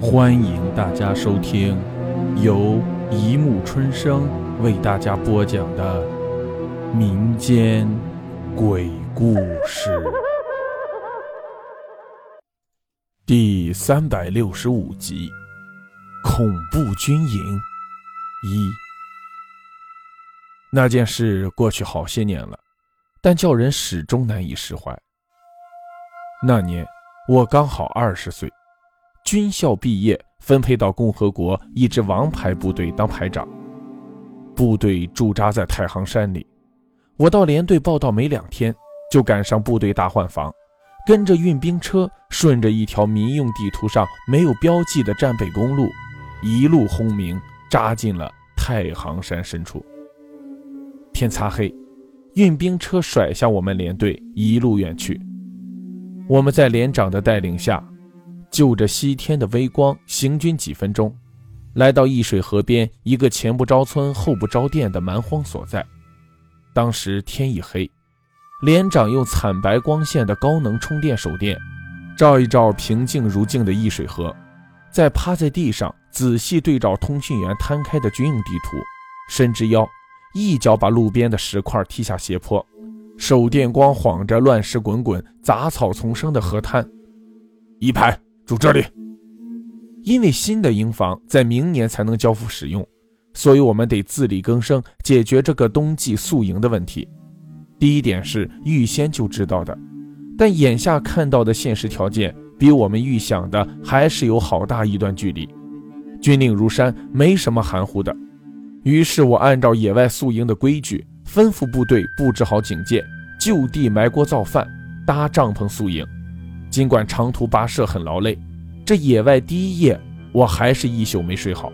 欢迎大家收听由一木春生为大家播讲的民间鬼故事第三百六十五集《恐怖军营》一。那件事过去好些年了，但叫人始终难以释怀。那年我刚好二十岁。军校毕业，分配到共和国一支王牌部队当排长。部队驻扎在太行山里。我到连队报道没两天，就赶上部队大换防，跟着运兵车，顺着一条民用地图上没有标记的战备公路，一路轰鸣，扎进了太行山深处。天擦黑，运兵车甩下我们连队，一路远去。我们在连长的带领下。就着西天的微光行军几分钟，来到易水河边一个前不着村后不着店的蛮荒所在。当时天已黑，连长用惨白光线的高能充电手电，照一照平静如镜的易水河，再趴在地上仔细对照通讯员摊开的军用地图，伸直腰，一脚把路边的石块踢下斜坡，手电光晃着乱石滚滚、杂草丛生的河滩，一排。住这里，因为新的营房在明年才能交付使用，所以我们得自力更生，解决这个冬季宿营的问题。第一点是预先就知道的，但眼下看到的现实条件比我们预想的还是有好大一段距离。军令如山，没什么含糊的。于是我按照野外宿营的规矩，吩咐部队布置好警戒，就地埋锅造饭，搭帐篷宿营。尽管长途跋涉很劳累，这野外第一夜我还是一宿没睡好。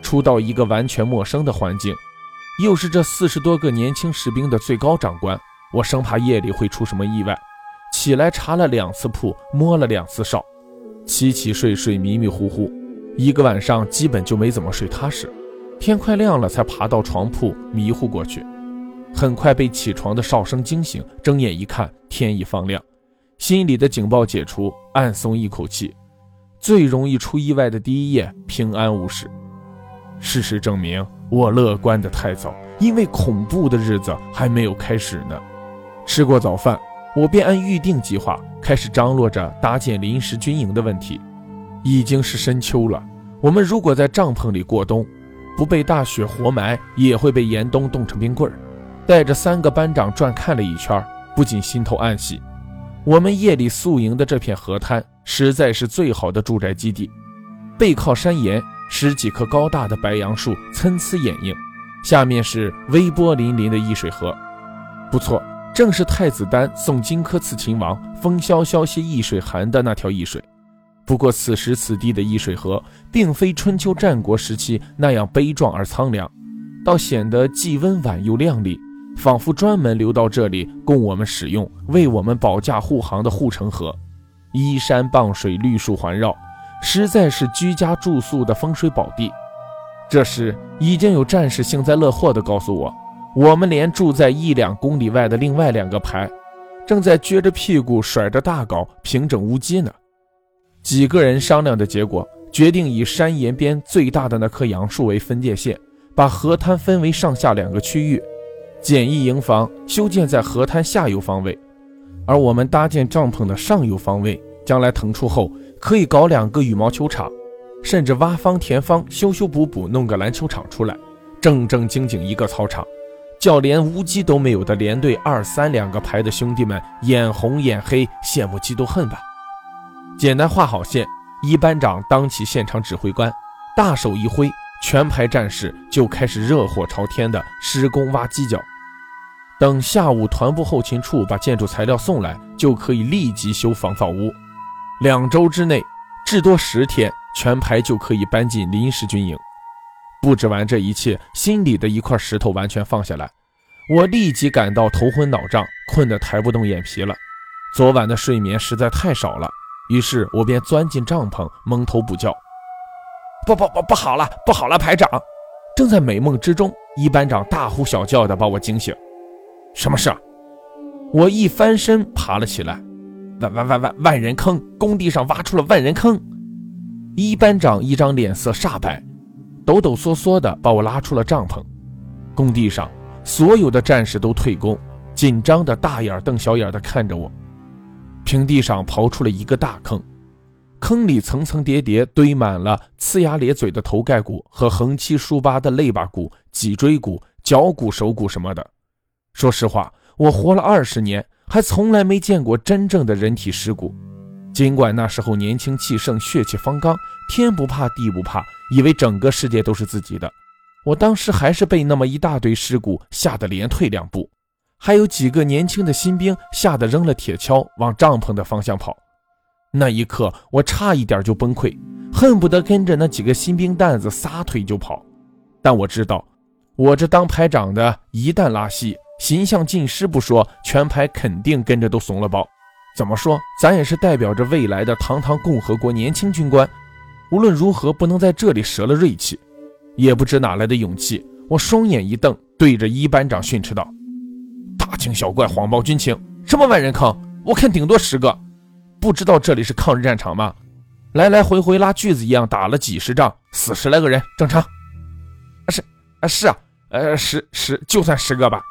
初到一个完全陌生的环境，又是这四十多个年轻士兵的最高长官，我生怕夜里会出什么意外。起来查了两次铺，摸了两次哨，起起睡睡迷迷糊糊，一个晚上基本就没怎么睡踏实。天快亮了才爬到床铺，迷糊过去，很快被起床的哨声惊醒，睁眼一看，天已放亮。心里的警报解除，暗松一口气。最容易出意外的第一夜，平安无事。事实证明，我乐观的太早，因为恐怖的日子还没有开始呢。吃过早饭，我便按预定计划开始张罗着搭建临时军营的问题。已经是深秋了，我们如果在帐篷里过冬，不被大雪活埋，也会被严冬冻成冰棍儿。带着三个班长转看了一圈，不仅心头暗喜。我们夜里宿营的这片河滩，实在是最好的住宅基地。背靠山岩，十几棵高大的白杨树参差掩映，下面是微波粼粼的易水河。不错，正是太子丹送荆轲刺秦王“风萧萧兮易水寒”的那条易水。不过此时此地的易水河，并非春秋战国时期那样悲壮而苍凉，倒显得既温婉又亮丽。仿佛专门留到这里供我们使用，为我们保驾护航的护城河，依山傍水，绿树环绕，实在是居家住宿的风水宝地。这时，已经有战士幸灾乐祸地告诉我，我们连住在一两公里外的另外两个排，正在撅着屁股甩着大镐，平整乌鸡呢。几个人商量的结果，决定以山岩边最大的那棵杨树为分界线，把河滩分为上下两个区域。简易营房修建在河滩下游方位，而我们搭建帐篷的上游方位，将来腾出后可以搞两个羽毛球场，甚至挖方填方，修修补补弄个篮球场出来，正正经经一个操场，叫连乌鸡都没有的连队二三两个排的兄弟们眼红眼黑，羡慕嫉妒恨吧。简单画好线，一班长当起现场指挥官，大手一挥。全排战士就开始热火朝天的施工挖犄角，等下午团部后勤处把建筑材料送来，就可以立即修防造屋。两周之内，至多十天，全排就可以搬进临时军营。布置完这一切，心里的一块石头完全放下来，我立即感到头昏脑胀，困得抬不动眼皮了。昨晚的睡眠实在太少了，于是我便钻进帐篷，蒙头补觉。不不不不好了，不好了！排长正在美梦之中，一班长大呼小叫的把我惊醒。什么事？我一翻身爬了起来。万万万万万人坑！工地上挖出了万人坑！一班长一张脸色煞白，抖抖嗦嗦的把我拉出了帐篷。工地上所有的战士都退工，紧张的大眼瞪小眼的看着我。平地上刨出了一个大坑，坑里层层叠叠堆满了呲牙咧嘴的头盖骨和横七竖八的肋巴骨、脊椎骨、脚骨、手骨什么的。说实话，我活了二十年，还从来没见过真正的人体尸骨。尽管那时候年轻气盛、血气方刚，天不怕地不怕，以为整个世界都是自己的，我当时还是被那么一大堆尸骨吓得连退两步。还有几个年轻的新兵吓得扔了铁锹，往帐篷的方向跑。那一刻，我差一点就崩溃，恨不得跟着那几个新兵蛋子撒腿就跑。但我知道，我这当排长的，一旦拉稀，形象尽失不说，全排肯定跟着都怂了包。怎么说，咱也是代表着未来的堂堂共和国年轻军官，无论如何不能在这里折了锐气。也不知哪来的勇气，我双眼一瞪，对着一班长训斥道。大惊小怪，谎报军情，什么万人坑？我看顶多十个，不知道这里是抗日战场吗？来来回回拉锯子一样打了几十仗，死十来个人正常。是啊是啊，呃十十就算十个吧，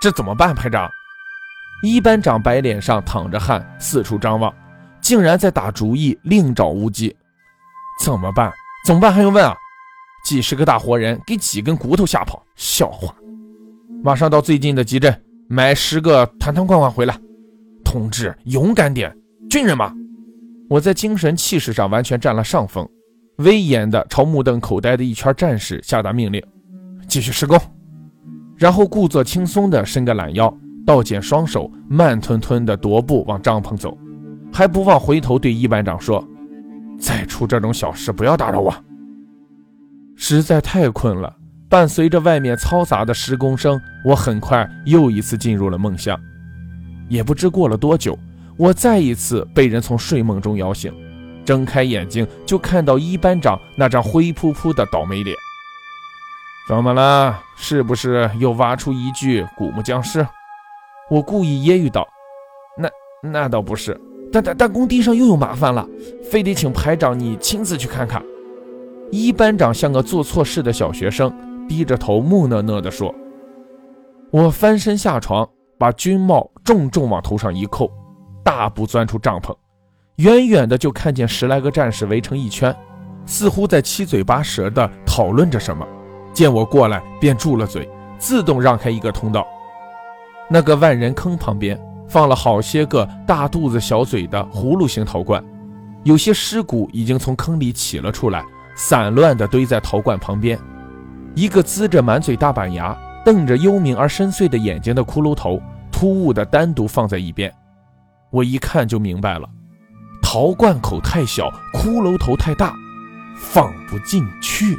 这怎么办？排长，一班长白脸上淌着汗，四处张望，竟然在打主意，另找乌鸡。怎么办？怎么办还用问啊？几十个大活人给几根骨头吓跑，笑话！马上到最近的集镇。买十个坛坛罐罐回来，同志勇敢点，军人嘛！我在精神气势上完全占了上风，威严地朝目瞪口呆的一圈战士下达命令：继续施工。然后故作轻松地伸个懒腰，倒剪双手，慢吞吞地踱步往帐篷走，还不忘回头对一班长说：“再出这种小事，不要打扰我。”实在太困了。伴随着外面嘈杂的施工声，我很快又一次进入了梦乡。也不知过了多久，我再一次被人从睡梦中摇醒，睁开眼睛就看到一班长那张灰扑扑的倒霉脸。怎么了？是不是又挖出一具古墓僵尸？我故意揶揄道：“那那倒不是，但但但工地上又有麻烦了，非得请排长你亲自去看看。”一班长像个做错事的小学生。低着头，木讷讷地说：“我翻身下床，把军帽重重往头上一扣，大步钻出帐篷。远远的就看见十来个战士围成一圈，似乎在七嘴八舌地讨论着什么。见我过来，便住了嘴，自动让开一个通道。那个万人坑旁边放了好些个大肚子小嘴的葫芦形陶罐，有些尸骨已经从坑里起了出来，散乱地堆在陶罐旁边。”一个呲着满嘴大板牙、瞪着幽冥而深邃的眼睛的骷髅头，突兀的单独放在一边。我一看就明白了，陶罐口太小，骷髅头太大，放不进去。